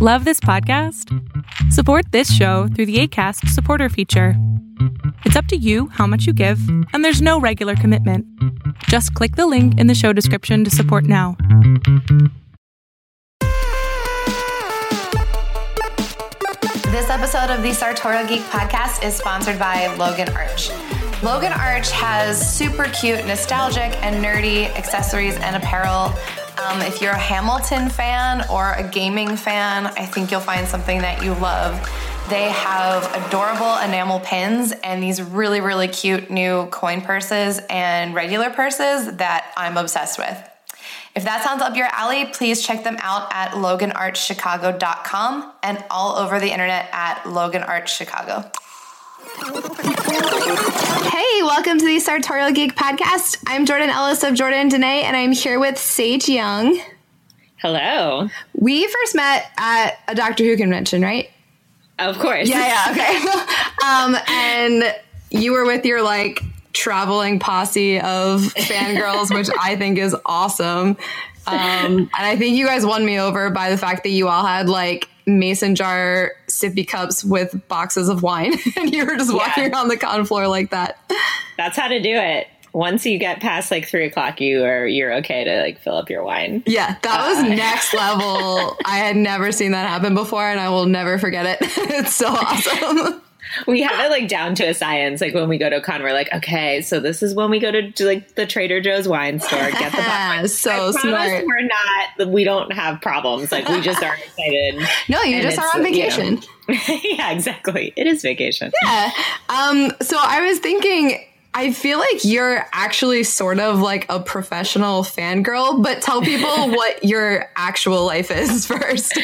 Love this podcast? Support this show through the ACAST supporter feature. It's up to you how much you give, and there's no regular commitment. Just click the link in the show description to support now. This episode of the Sartorial Geek podcast is sponsored by Logan Arch. Logan Arch has super cute, nostalgic, and nerdy accessories and apparel um, if you're a Hamilton fan or a gaming fan, I think you'll find something that you love. They have adorable enamel pins and these really, really cute new coin purses and regular purses that I'm obsessed with. If that sounds up your alley, please check them out at loganarchchicago.com and all over the internet at loganarchchicago. Hey, welcome to the Sartorial Geek Podcast. I'm Jordan Ellis of Jordan Dene, and I'm here with Sage Young. Hello. We first met at a Doctor Who convention, right? Of course. Yeah, yeah, okay. um, and you were with your like traveling posse of fangirls, which I think is awesome. Um, and I think you guys won me over by the fact that you all had like mason jar sippy cups with boxes of wine and you were just walking yeah. around the con floor like that. That's how to do it. Once you get past like three o'clock, you are you're okay to like fill up your wine. Yeah, that was uh, next level. I had never seen that happen before, and I will never forget it. it's so awesome we have it like down to a science. Like when we go to a con, we're like, okay, so this is when we go to, like the Trader Joe's wine store, get the wine. so smart. We're not, we don't have problems. Like we just are excited. no, you just are on vacation. You know, yeah, exactly. It is vacation. Yeah. Um. So I was thinking. I feel like you're actually sort of like a professional fangirl, but tell people what your actual life is first.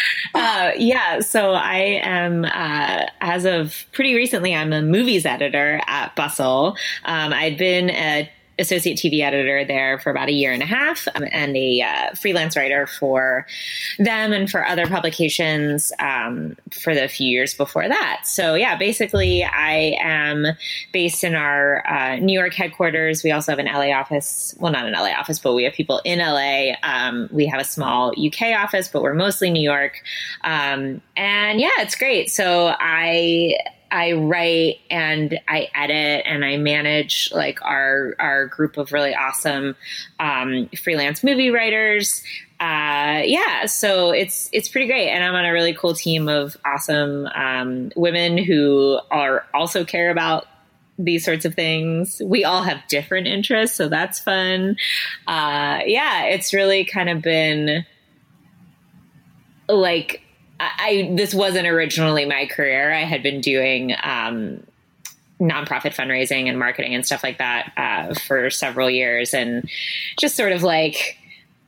uh, yeah, so I am, uh, as of pretty recently, I'm a movies editor at Bustle. Um, I'd been a associate TV editor there for about a year and a half um, and a uh, freelance writer for them and for other publications um, for the few years before that. So, yeah, basically, I am based in our uh, New York headquarters. We also have an LA office. Well, not an LA office, but we have people in LA. Um, we have a small UK office, but we're mostly New York. Um, and yeah, it's great. So, I I write and I edit and I manage like our our group of really awesome um, freelance movie writers. Uh, yeah, so it's it's pretty great, and I'm on a really cool team of awesome um, women who are also care about these sorts of things. We all have different interests, so that's fun. Uh, yeah, it's really kind of been like I, this wasn't originally my career. I had been doing um, nonprofit fundraising and marketing and stuff like that uh, for several years, and just sort of like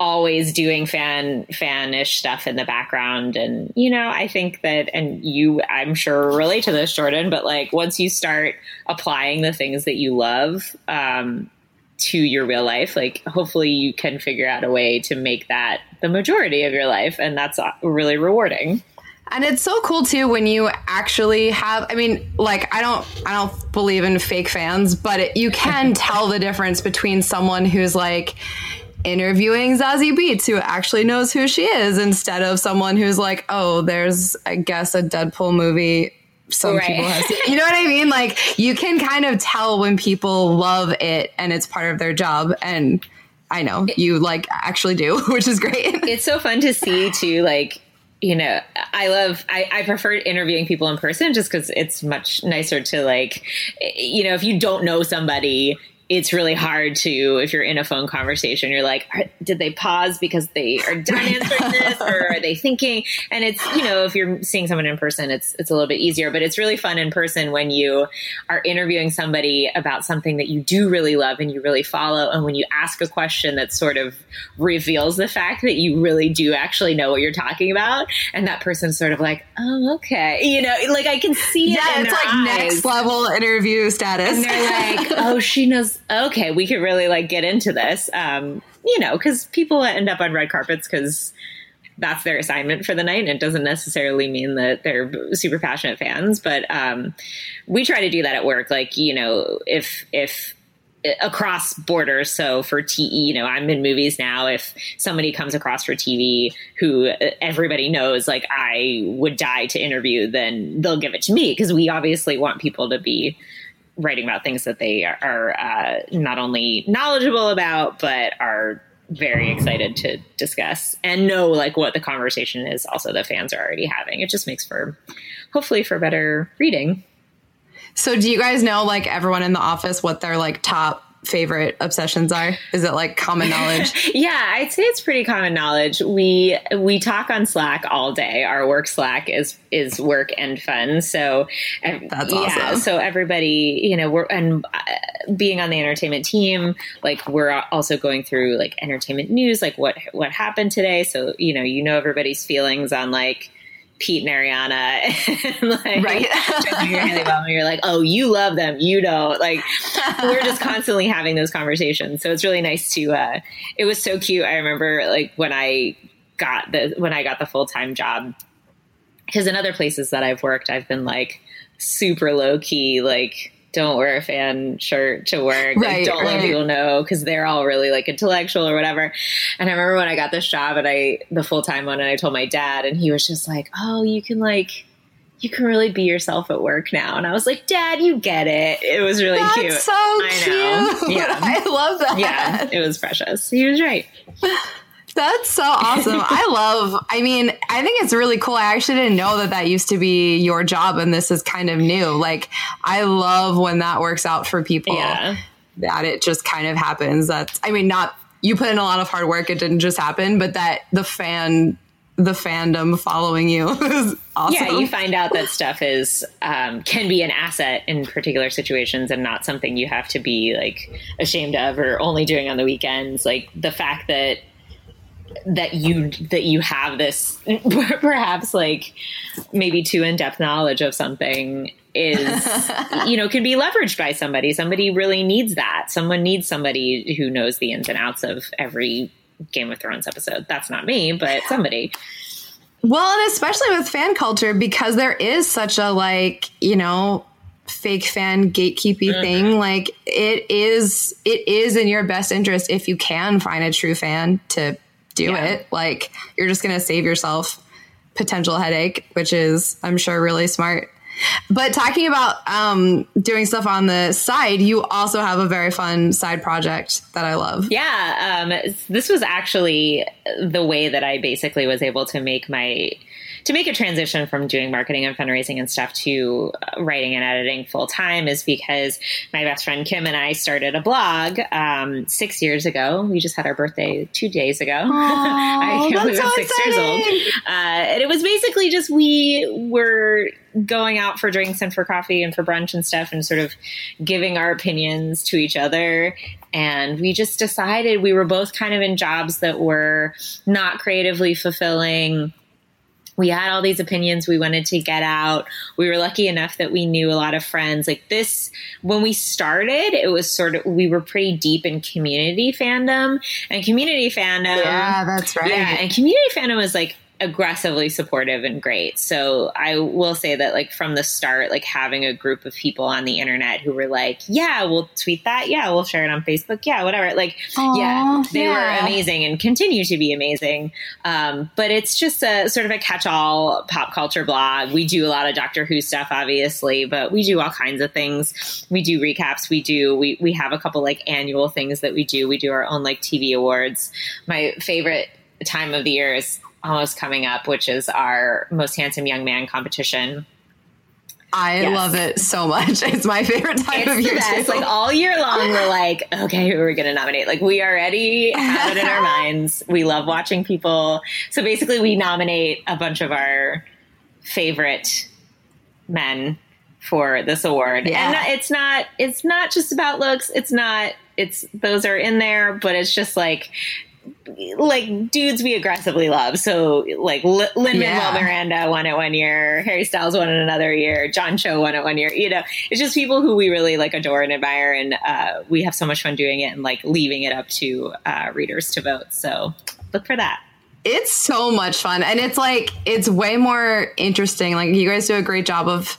always doing fan fanish stuff in the background and you know i think that and you i'm sure relate to this jordan but like once you start applying the things that you love um, to your real life like hopefully you can figure out a way to make that the majority of your life and that's uh, really rewarding and it's so cool too when you actually have I mean like I don't I don't believe in fake fans but it, you can tell the difference between someone who's like interviewing Zazie Beetz who actually knows who she is instead of someone who's like oh there's I guess a Deadpool movie some right. people have seen. You know what I mean? Like you can kind of tell when people love it and it's part of their job and I know you like actually do, which is great. It's so fun to see too, like you know, I love, I, I prefer interviewing people in person just because it's much nicer to like, you know, if you don't know somebody, it's really hard to if you're in a phone conversation you're like did they pause because they are done answering this or are they thinking? And it's you know if you're seeing someone in person it's it's a little bit easier but it's really fun in person when you are interviewing somebody about something that you do really love and you really follow and when you ask a question that sort of reveals the fact that you really do actually know what you're talking about and that person's sort of like oh okay you know like i can see it yeah it's like eyes. next level interview status. And they're like oh she knows okay, we could really like get into this. Um, you know, because people end up on red carpets because that's their assignment for the night. And it doesn't necessarily mean that they're super passionate fans, but um, we try to do that at work. Like, you know, if if across borders. So for TE, you know, I'm in movies now. If somebody comes across for TV who everybody knows, like I would die to interview, then they'll give it to me because we obviously want people to be writing about things that they are, are uh, not only knowledgeable about, but are very excited to discuss and know like what the conversation is also the fans are already having. It just makes for hopefully for better reading. So do you guys know like everyone in the office what their like top favorite obsessions are? Is it like common knowledge? yeah, I'd say it's pretty common knowledge. We we talk on Slack all day. Our work Slack is is work and fun. So that's awesome. Yeah, so everybody, you know, we're and uh, being on the entertainment team, like we're also going through like entertainment news, like what what happened today. So you know, you know everybody's feelings on like Pete and Ariana, and like, right? you're like, oh, you love them, you don't. Like, we're just constantly having those conversations. So it's really nice to. Uh, it was so cute. I remember like when I got the when I got the full time job, because in other places that I've worked, I've been like super low key, like don't wear a fan shirt to work. Right, like, don't right. let people know because they're all really like intellectual or whatever. And I remember when I got this job and I, the full time one, and I told my dad, and he was just like, oh, you can like, you can really be yourself at work now. And I was like, Dad, you get it. It was really That's cute. So I cute. Yeah. I love that. Yeah. It was precious. He was right. That's so awesome. I love, I mean, I think it's really cool. I actually didn't know that that used to be your job and this is kind of new. Like, I love when that works out for people. Yeah. That it just kind of happens. That's, I mean, not, you put in a lot of hard work. It didn't just happen, but that the fan, the fandom following you is awesome. Yeah, you find out that stuff is, um, can be an asset in particular situations and not something you have to be like ashamed of or only doing on the weekends. Like, the fact that, that you that you have this perhaps like maybe too in-depth knowledge of something is you know can be leveraged by somebody. Somebody really needs that. Someone needs somebody who knows the ins and outs of every game of thrones episode. That's not me but somebody. Well and especially with fan culture because there is such a like you know fake fan gatekeepy mm-hmm. thing like it is it is in your best interest if you can find a true fan to do yeah. it. Like you're just going to save yourself potential headache, which is, I'm sure, really smart. But talking about um, doing stuff on the side, you also have a very fun side project that I love. Yeah, um, this was actually the way that I basically was able to make my to make a transition from doing marketing and fundraising and stuff to writing and editing full time is because my best friend Kim and I started a blog um, six years ago. We just had our birthday two days ago. Aww, I can't believe I'm six years old. Uh, and it was basically just we were going out for drinks and for coffee and for brunch and stuff and sort of giving our opinions to each other and we just decided we were both kind of in jobs that were not creatively fulfilling we had all these opinions we wanted to get out. We were lucky enough that we knew a lot of friends. Like this, when we started, it was sort of, we were pretty deep in community fandom and community fandom. Yeah, that's right. Yeah. And community fandom was like aggressively supportive and great. So I will say that like from the start, like having a group of people on the internet who were like, yeah, we'll tweet that. Yeah, we'll share it on Facebook. Yeah, whatever. Like, Aww, yeah, they yeah. were amazing and continue to be amazing. Um, but it's just a sort of a catch all pop culture blog. We do a lot of Doctor Who stuff, obviously, but we do all kinds of things. We do recaps. We do, we, we have a couple like annual things that we do. We do our own like TV awards. My favorite time of the year is almost coming up, which is our most handsome young man competition. I yes. love it so much. It's my favorite time it's of year. Too. Like all year long, we're like, okay, who are we going to nominate? Like we already have it in our minds. We love watching people. So basically, we nominate a bunch of our favorite men for this award, yeah. and it's not it's not just about looks. It's not. It's those are in there, but it's just like like dudes we aggressively love. So like Lin Manuel yeah. Miranda won it one year, Harry Styles won it another year, John Cho won it one year. You know, it's just people who we really like adore and admire, and uh, we have so much fun doing it and like leaving it up to uh, readers to vote. So look for that. It's so much fun, and it's like it's way more interesting. Like you guys do a great job of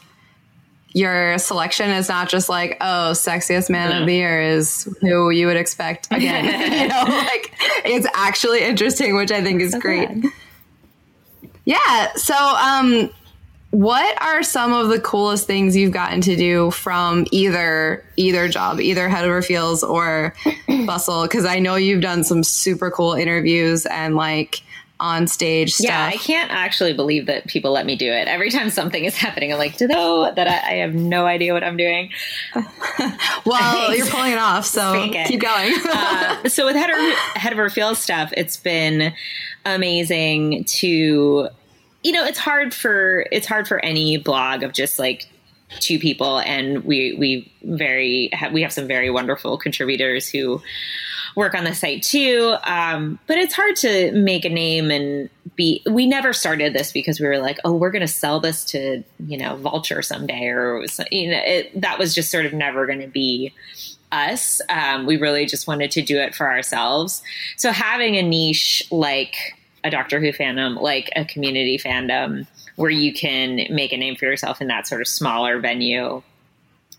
your selection is not just like, oh, sexiest man no. of the year is who you would expect again. you know, like it's actually interesting, which I think is so great. Yeah. So, um, what are some of the coolest things you've gotten to do from either either job, either Head Over Feels or Bustle? Because I know you've done some super cool interviews and like on stage stuff. Yeah, I can't actually believe that people let me do it. Every time something is happening, I'm like, do they know that I, I have no idea what I'm doing? well, you're pulling it off, so it. keep going. uh, so with Head Over, Head Over Feels stuff, it's been amazing to, you know, it's hard for it's hard for any blog of just like two people, and we we very we have some very wonderful contributors who work on the site too. Um, but it's hard to make a name and be. We never started this because we were like, oh, we're going to sell this to you know Vulture someday, or you know it, that was just sort of never going to be us. Um, we really just wanted to do it for ourselves. So having a niche like a Doctor Who fandom, like a community fandom, where you can make a name for yourself in that sort of smaller venue,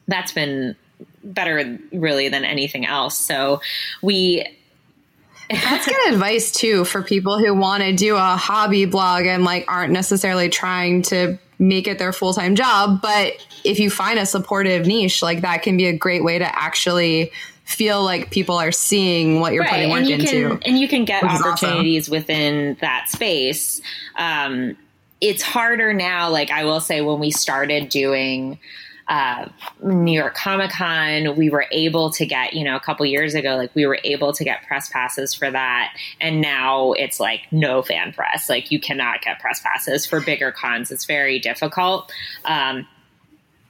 that's been better really than anything else. So we that's good advice too for people who want to do a hobby blog and like aren't necessarily trying to make it their full-time job, but if you find a supportive niche, like that can be a great way to actually feel like people are seeing what you're right. putting work and you into. Can, and you can get opportunities awesome. within that space. Um, it's harder now, like I will say when we started doing uh, New York Comic Con, we were able to get, you know, a couple years ago, like we were able to get press passes for that. And now it's like no fan press. Like you cannot get press passes for bigger cons. It's very difficult. Um,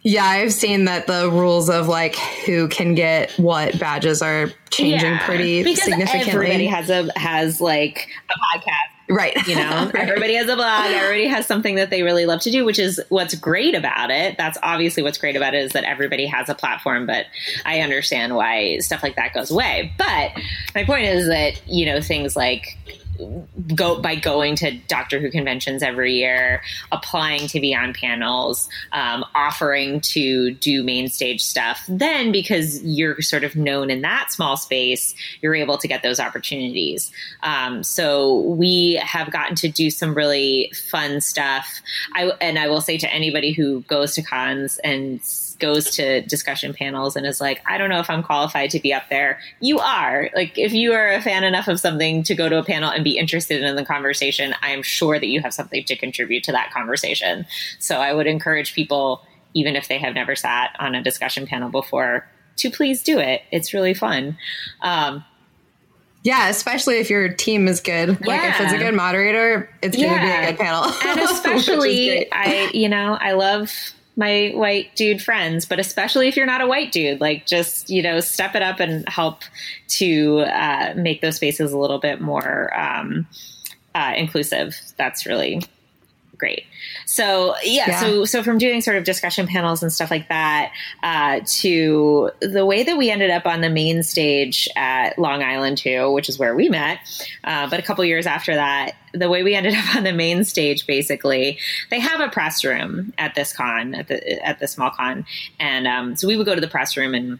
yeah, I've seen that the rules of like who can get what badges are changing yeah, pretty because significantly. Everybody has a has like a podcast Right. You know, right. everybody has a blog, everybody has something that they really love to do, which is what's great about it. That's obviously what's great about it is that everybody has a platform, but I understand why stuff like that goes away. But my point is that, you know, things like go by going to Doctor Who conventions every year, applying to be on panels, um, offering to do main stage stuff. Then, because you're sort of known in that small space, you're able to get those opportunities. Um, so we have gotten to do some really fun stuff. I and I will say to anybody who goes to cons and goes to discussion panels and is like, I don't know if I'm qualified to be up there. You are. Like, if you are a fan enough of something to go to a panel and be interested in the conversation, I'm sure that you have something to contribute to that conversation. So I would encourage people, even if they have never sat on a discussion panel before, to please do it. It's really fun. Um, yeah, especially if your team is good. Yeah. Like if it's a good moderator, it's going to be a good panel. And especially, I, you know, I love my white dude friends, but especially if you're not a white dude, like just, you know, step it up and help to uh, make those spaces a little bit more um, uh, inclusive. That's really great. So yeah, yeah, so so from doing sort of discussion panels and stuff like that uh, to the way that we ended up on the main stage at Long Island too, which is where we met. Uh, but a couple years after that, the way we ended up on the main stage, basically, they have a press room at this con at the at the small con, and um, so we would go to the press room and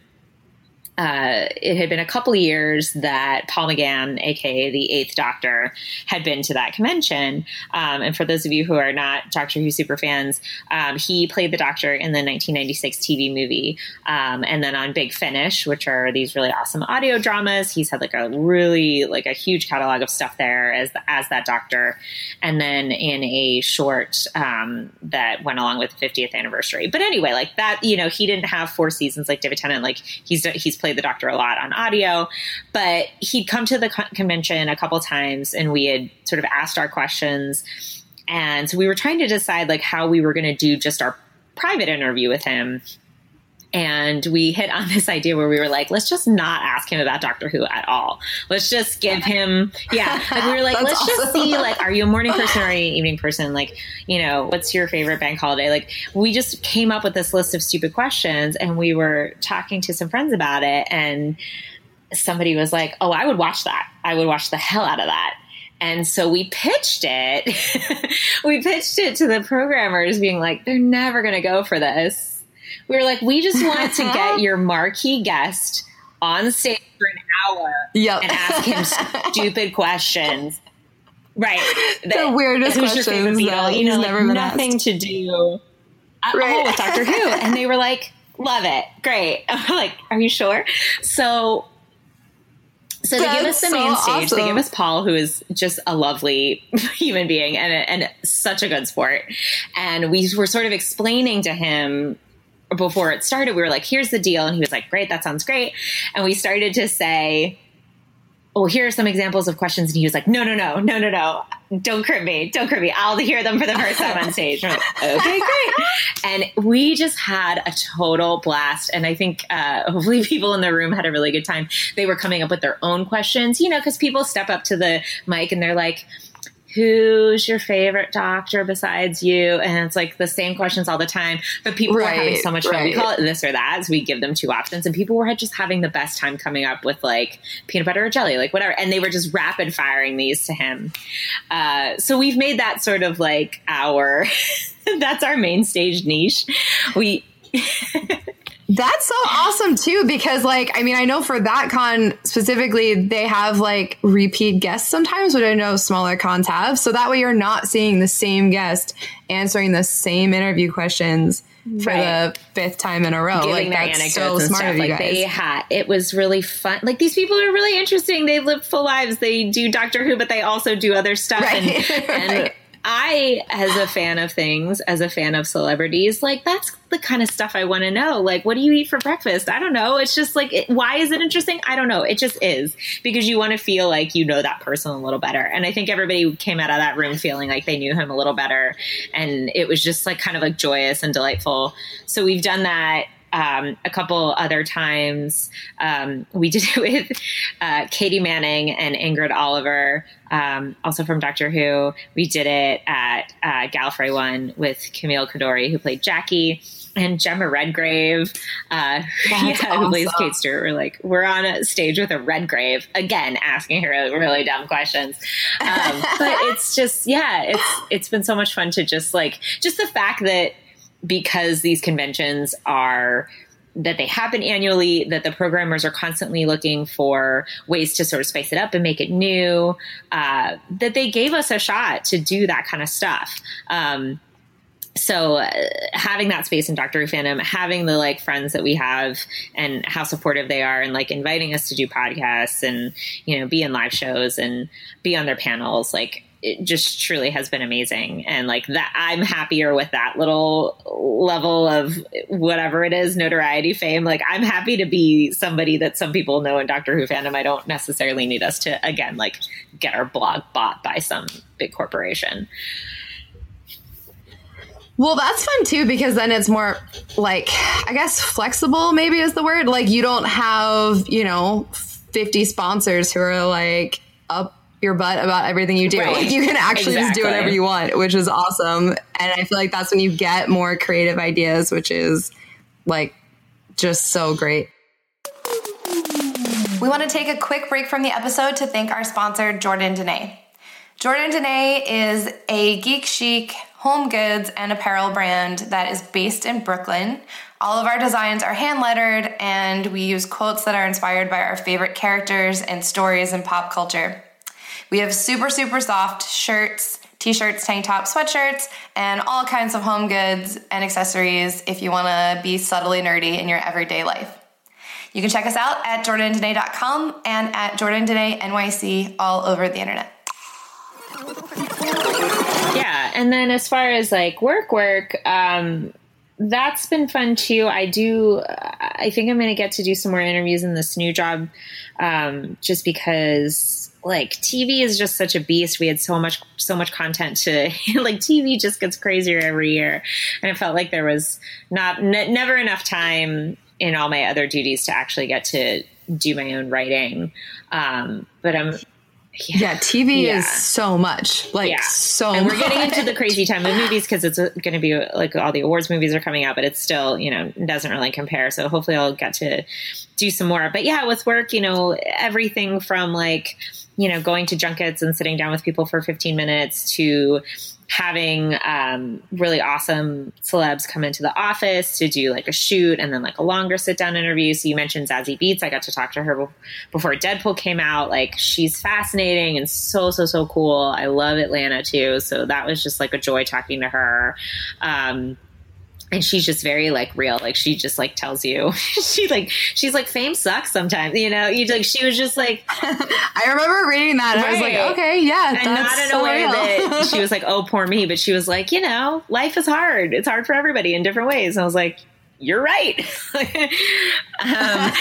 uh, it had been a couple years that Paul McGann, aka the Eighth Doctor, had been to that convention. Um, and for those of you who are not Doctor Who super fans, um, he played the Doctor in the 1996 TV movie, um, and then on Big Finish, which are these really awesome audio dramas. He's had like a really like a huge catalog of stuff there as the, as that Doctor, and then in a short um, that went along with the 50th anniversary. But anyway, like that, you know, he didn't have four seasons like David Tennant. Like he's he's played the doctor a lot on audio, but he'd come to the convention a couple times and we had sort of asked our questions. And so we were trying to decide like how we were going to do just our private interview with him and we hit on this idea where we were like, let's just not ask him about Doctor Who at all. Let's just give him, yeah. Like we were like, let's awesome. just see, like, are you a morning person or are you an evening person? Like, you know, what's your favorite bank holiday? Like, we just came up with this list of stupid questions, and we were talking to some friends about it, and somebody was like, oh, I would watch that. I would watch the hell out of that. And so we pitched it. we pitched it to the programmers, being like, they're never going to go for this We were like, we just want to get your marquee guest on stage for an hour Yep. and ask him stupid questions. Right. The weirdest who's your favorite questions that You know, like nothing asked. to do at Right. all with Doctor Who. And they were like, love it. Great. And we're like, are you sure? So so they give us That's the main so stage. They awesome. give us Paul, who is just a lovely human being and, and such a good sport. And we were sort of explaining to him before it started, we were like, here's the deal. And he was like, great, that sounds great. And we started to say, well, here are some examples of questions. And he was like, no, no, no, no, no, no. Don't crib me. Don't crib me. I'll hear them for the first time on stage. Like, okay, great. And we just had a total blast. And I think uh, hopefully people in the room had a really good time. They were coming up with their own questions, you know, because people step up to the mic and they're like, who's your favorite doctor besides you? And it's like the same questions all the time, but people are having so much fun. We call it this or that. So we give them two options and people were just having the best time coming up with like peanut butter or jelly, like whatever. And they were just rapid firing these to him. Uh, so we've made that sort of like our, that's our main stage niche. We, That's so awesome too, because like I mean, I know for that con specifically, they have like repeat guests sometimes, which I know smaller cons have. So that way, you're not seeing the same guest answering the same interview questions for Right. the fifth time in a row. giving Like that's so smart of you like guys. they had, it was really fun. Like these people are really interesting. They live full lives. They do Doctor Who, but they also do other stuff. Right, And, and right. I, as a fan of things, as a fan of celebrities, like that's the kind of stuff I want to know. Like, what do you eat for breakfast? I don't know. It's just like, it, why is it interesting? I don't know. It just is because you want to feel like you know that person a little better. And I think everybody came out of that room feeling like they knew him a little better. And it was just like kind of like joyous and delightful. So we've done that um, a couple other times. Um, we did it with uh, Katy Manning and Ingrid Oliver, um, also from Doctor Who. We did it at uh, Gallifrey One with Camille Coduri, who played Jackie. And Jemma Redgrave, uh, yeah, who plays. Kate Stewart. We're like, we're on a stage with a Redgrave again, asking her really dumb questions. Um, but it's just, yeah, it's it's been so much fun to just like, just the fact that because these conventions are that they happen annually that the programmers are constantly looking for ways to sort of spice it up and make it new uh, that they gave us a shot to do that kind of stuff. Um, so uh, having that space in Doctor Who fandom, having the like friends that we have and how supportive they are and like inviting us to do podcasts and, you know, be in live shows and be on their panels, like it just truly has been amazing. And like that, I'm happier with that little level of whatever it is, notoriety, fame. Like I'm happy to be somebody that some people know in Doctor Who fandom. I don't necessarily need us to, again, like get our blog bought by some big corporation. Well, that's fun too because then it's more like I guess flexible maybe is the word. Like you don't have, you know, 50 sponsors who are like up your butt about everything you do. Right. Like you can actually just do whatever you want, which is awesome. And I feel like that's when you get more creative ideas, which is like just so great. We want to take a quick break from the episode to thank our sponsor, Jordan Dene. Jordan Dene is a geek chic home goods and apparel brand that is based in Brooklyn. All of our designs are hand lettered, and we use quotes that are inspired by our favorite characters and stories in pop culture. We have super, super soft shirts, t shirts, tank tops, sweatshirts, and all kinds of home goods and accessories if you want to be subtly nerdy in your everyday life. You can check us out at jordandene.com and at jordandene NYC all over the internet. yeah and then as far as like work work um that's been fun too. I do i think i'm gonna get to do some more interviews in this new job um just because like tv is just such a beast. We had so much so much content to like tv just gets crazier every year. And it felt like there was not n- never enough time in all my other duties to actually get to do my own writing. Um but i'm Yeah, TV Yeah. is so much. Like yeah. so and we're getting into the crazy time of movies because it's uh, going to be like all the awards movies are coming out, but it's still, you know, doesn't really compare. So hopefully I'll get to do some more. But yeah, with work, you know, everything from like, you know, going to junkets and sitting down with people for 15 minutes to having um, really awesome celebs come into the office to do like a shoot and then like a longer sit down interview. So you mentioned Zazie Beetz. I got to talk to her before Deadpool came out. Like she's fascinating and so, so, so cool. I love Atlanta too. So that was just like a joy talking to her. Um, and she's just very like real. Like she just like tells you. She like she's like fame sucks sometimes you know? You like she was just like i remember reading that. Right. i was like okay yeah and not in so a way real. that she was like oh poor me but she was like you know life is hard. It's hard for everybody in different ways. And i was like you're right. um,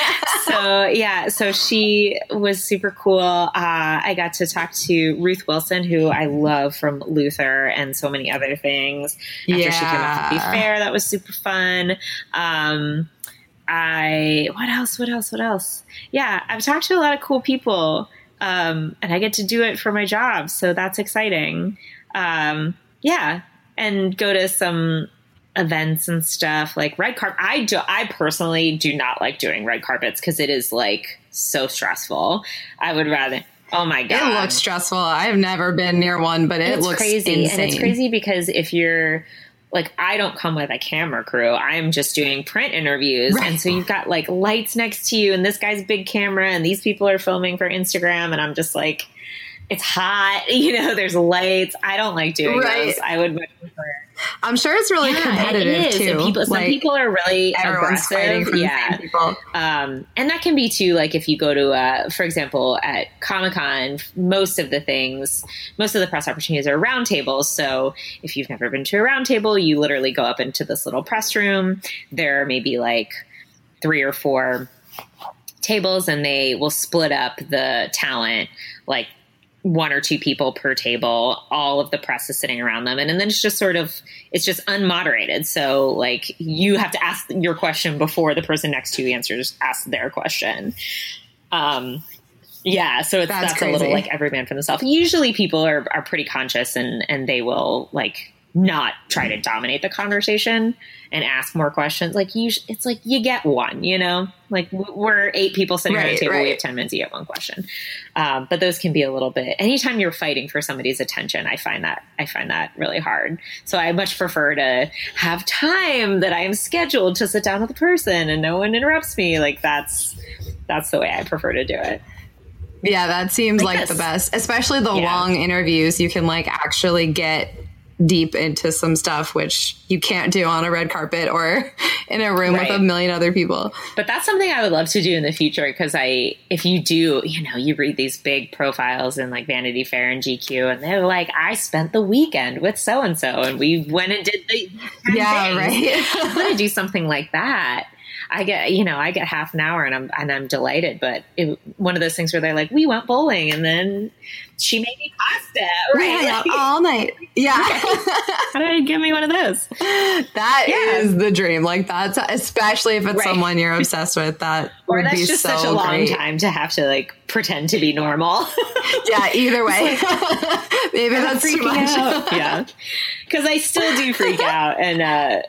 so yeah, so she was super cool. Uh, I got to talk to Ruth Wilson, who I love from Luther and so many other things. After yeah. she came out to be fair, that was super fun. Um, I what else? What else? What else? Yeah, I've talked to a lot of cool people, um, and I get to do it for my job, so that's exciting. Um, yeah, and go to some events and stuff like red carpet i do i personally do not like doing red carpets because it is like so stressful i would rather oh my god it looks stressful i've never been near one but it it's looks crazy insane. and it's crazy because if you're like I don't come with a camera crew. I'm just doing print interviews. Right. And so you've got like lights next to you and this guy's big camera and these people are filming for Instagram and I'm just like it's hot, you know, there's lights. I don't like doing right. those. I would much prefer. I'm sure it's really yeah, competitive it too. People, some people are really aggressive. yeah. Um, and that can be too, like if you go to, uh, for example, at Comic Con, most of the things, most of the press opportunities are roundtables. So if you've never been to a roundtable, you literally go up into this little press room. There may be like three or four tables and they will split up the talent like one or two people per table all of the press is sitting around them. And, and then it's just sort of it's just unmoderated. So like you have to ask your question before the person next to you answers ask their question. Um yeah so it's that's, that's a little like every man for themselves usually people are are pretty conscious and and they will like not try to dominate the conversation and ask more questions. Like you, it's like you get one, you know, like we're eight people sitting right, at a table. Right. We have 10 minutes. You get one question. Um, but those can be a little bit, anytime you're fighting for somebody's attention, I find that, I find that really hard. So I much prefer to have time that I am scheduled to sit down with the person and no one interrupts me. Like that's, that's the way I prefer to do it. Yeah, that seems like, like the best, especially the yeah. long interviews. You can like actually get deep into some stuff which you can't do on a red carpet or in a room right. with a million other people. But that's something I would love to do in the future because I if you do, you know, you read these big profiles in like Vanity Fair and GQ and they're like I spent the weekend with so and so and we went and did the Yeah, right. I'm going to do something like that. I get, you know, I get half an hour and I'm and I'm delighted. But it, one of those things where they're like, we went bowling and then she made me pasta, right? Yeah, like, all night. Yeah. How do I give me one of those? That yeah. is the dream. Like that's especially if it's right. someone you're obsessed with. That or would that's be just so such a long great. time to have to like pretend to be normal. yeah. Either way, maybe that's too much. Out. Yeah, because I still do freak out, and uh,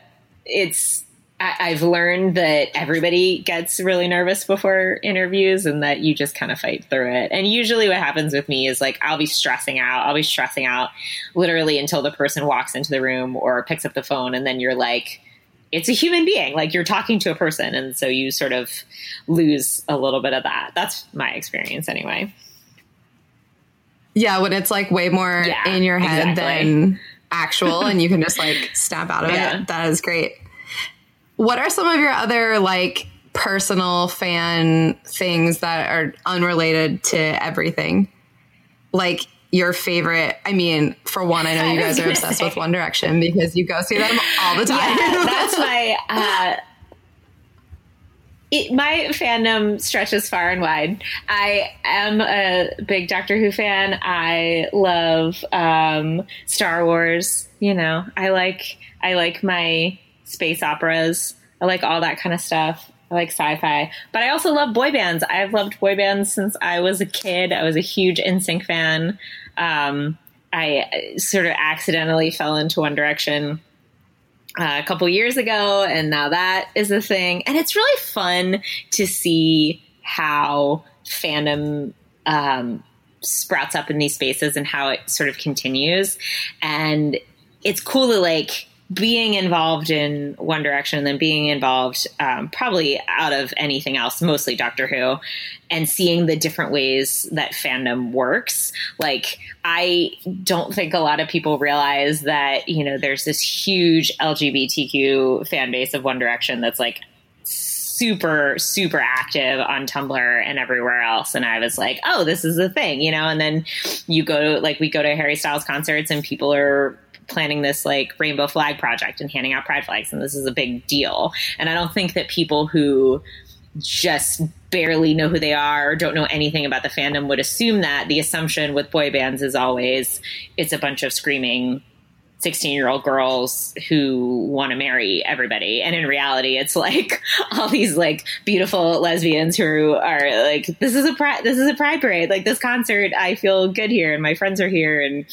it's I, have learned that everybody gets really nervous before interviews and that you just kind of fight through it. And usually what happens with me is like I'll be stressing out. I'll be stressing out literally until the person walks into the room or picks up the phone and then you're like it's a human being. Like you're talking to a person and so you sort of lose a little bit of that. That's my experience anyway. Yeah, when it's like way more yeah, in your head exactly. than actual and you can just like snap out of yeah. it. That is great. What are some of your other like personal fan things that are unrelated to everything? Like your favorite? I mean, for one, I know you guys are obsessed say. with One Direction because you go see them all the time. Yeah, that's my. Uh, it, my fandom stretches far and wide. I am a big Doctor Who fan. I love um, Star Wars. You know, I like I like my space operas. I like all that kind of stuff. I like sci-fi, but I also love boy bands. I've loved boy bands since I was a kid. I was a huge NSYNC fan. Um, I sort of accidentally fell into One Direction uh, a couple years ago, and now that is a thing. And it's really fun to see how fandom um, sprouts up in these spaces and how it sort of continues. And it's cool to like being involved in One Direction and then being involved um, probably out of anything else, mostly Doctor Who, and seeing the different ways that fandom works. Like, I don't think a lot of people realize that, you know, there's this huge LGBTQ fan base of One Direction that's like super super active on Tumblr and everywhere else and I was like, "Oh, this is a thing," you know, and then you go to like we go to Harry Styles concerts and people are planning this like rainbow flag project and handing out pride flags and this is a big deal. And I don't think that people who just barely know who they are or don't know anything about the fandom would assume that the assumption with boy bands is always it's a bunch of screaming 16 year old girls who want to marry everybody. And in reality, it's like all these like beautiful lesbians who are like, this is a pride, this is a pride parade. Like this concert, I feel good here and my friends are here. And,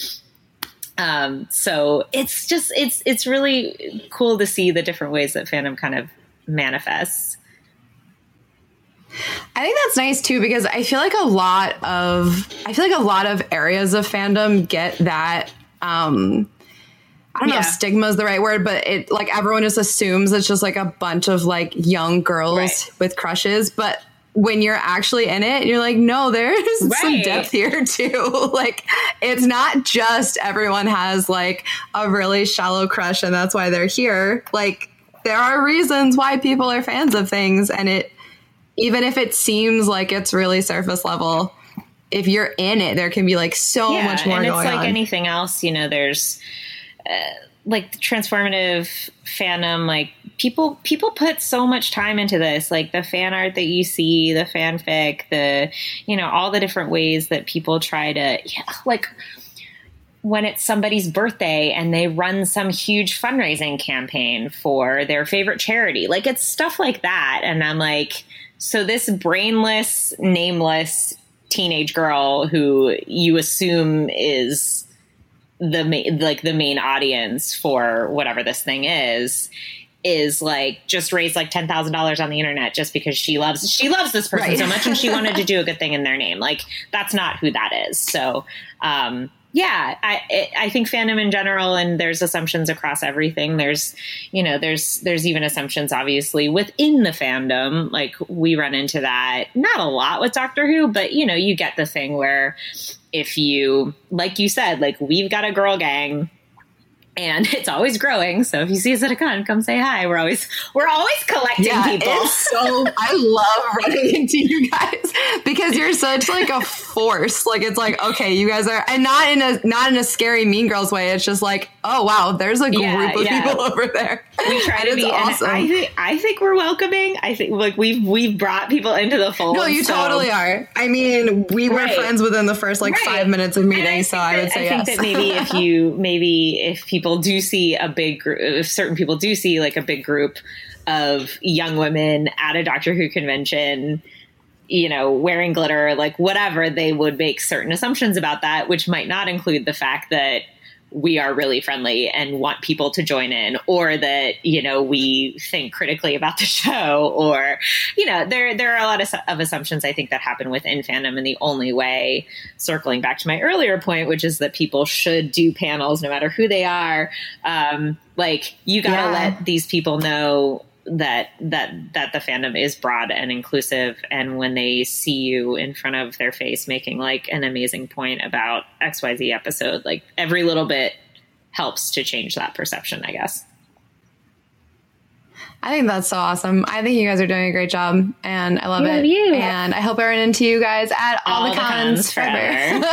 um, so it's just, it's, it's really cool to see the different ways that fandom kind of manifests. I think that's nice too because I feel like a lot of I feel like a lot of areas of fandom get that um I don't know if stigma is the right word, but it like everyone just assumes it's just like a bunch of like young girls right. with crushes. But when you're actually in it, you're like, no, there's right. some depth here too. like it's not just everyone has like a really shallow crush and that's why they're here. Like there are reasons why people are fans of things and it even if it seems like it's really surface level, if you're in it, there can be like so yeah, much more and it's like on. anything else, you know, there's uh, like the transformative fandom like people people put so much time into this like the fan art that you see the fanfic the you know all the different ways that people try to yeah, like when it's somebody's birthday and they run some huge fundraising campaign for their favorite charity like it's stuff like that. And i'm like so this brainless nameless teenage girl who you assume is the main like the main audience for whatever this thing is is like just raised like ten thousand dollars on the internet just because she loves she loves this person right. so much and she wanted to do a good thing in their name. Like that's not who that is. So um, yeah, I I think fandom in general, and there's assumptions across everything. There's you know there's there's even assumptions obviously within the fandom. Like we run into that not a lot with Doctor Who, but you know you get the thing where if you, like you said, like we've got a girl gang and it's always growing. So if you see us at a con, come say hi. We're always we're always collecting yeah, people. so I love running into you guys because you're such like a force. Like it's like okay, you guys are, and not in a not in a scary Mean Girls way. It's just like oh wow, there's a yeah, group of yeah. people over there. We try to be awesome. I think I think we're welcoming. I think like we've we've brought people into the fold. No, you so. totally are. I mean, we were right. friends within the first like right. five minutes of meeting, so I would say I yes. think that maybe if you maybe if people people do see a big group, uh, if certain people do see like a big group of young women at a Doctor Who convention, you know, wearing glitter, like whatever, they would make certain assumptions about that, which might not include the fact that we are really friendly and want people to join in or that you know we think critically about the show or you know there there are a lot of, of, assumptions i think that happen within fandom and the only way circling back to my earlier point which is that people should do panels no matter who they are um, like you got to yeah. let these people know that that that the fandom is broad and inclusive and when they see you in front of their face making like an amazing point about xyz episode like every little bit helps to change that perception i guess I think that's so awesome. I think you guys are doing a great job, and I love, love it. You. And I hope I run into you guys at all, all the cons, cons forever.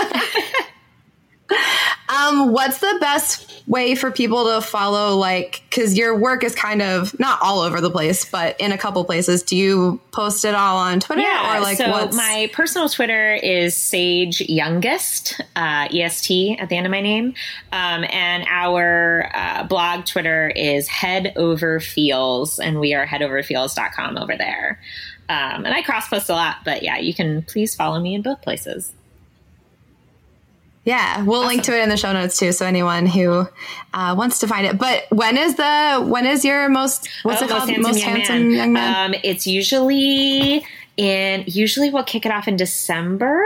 Um, what's the best way for people to follow? Like, because your work is kind of not all over the place, but in a couple places. Do you post it all on Twitter yeah, or like so what's... my personal Twitter is Sage Youngest, uh, EST at the end of my name, um, and our uh, blog Twitter is Head Over Feels, and we are headoverfeels.com over there. Um, and I cross post a lot, but yeah, you can please follow me in both places. Yeah, we'll awesome. link to it in the show notes too, so anyone who uh, wants to find it. But when is the when is your most what's oh, it called? Most handsome, most young, handsome man. young man. Um, it's usually in usually we'll kick it off in December.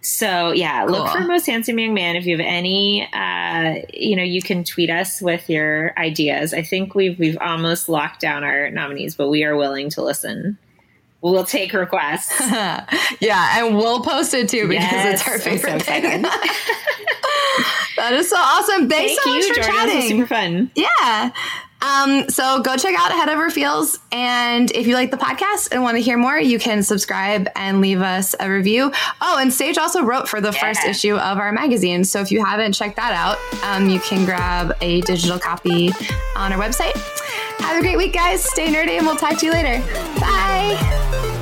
So yeah, look for most handsome young man. If you have any, uh, you know, you can tweet us with your ideas. I think we've we've almost locked down our nominees, but we are willing to listen. We'll take requests. yeah, and we'll post it too because yes, it's our favorite so thing. that is so awesome. Thanks Thank so much you, for Jordan. chatting. super fun. Yeah. Um, so go check out Head Over Feels. And if you like the podcast and want to hear more, you can subscribe and leave us a review. Oh, and Sage also wrote for the yeah. first issue of our magazine. So if you haven't checked that out, um, you can grab a digital copy on our website. Have a great week, guys. Stay nerdy, and we'll talk to you later. Bye.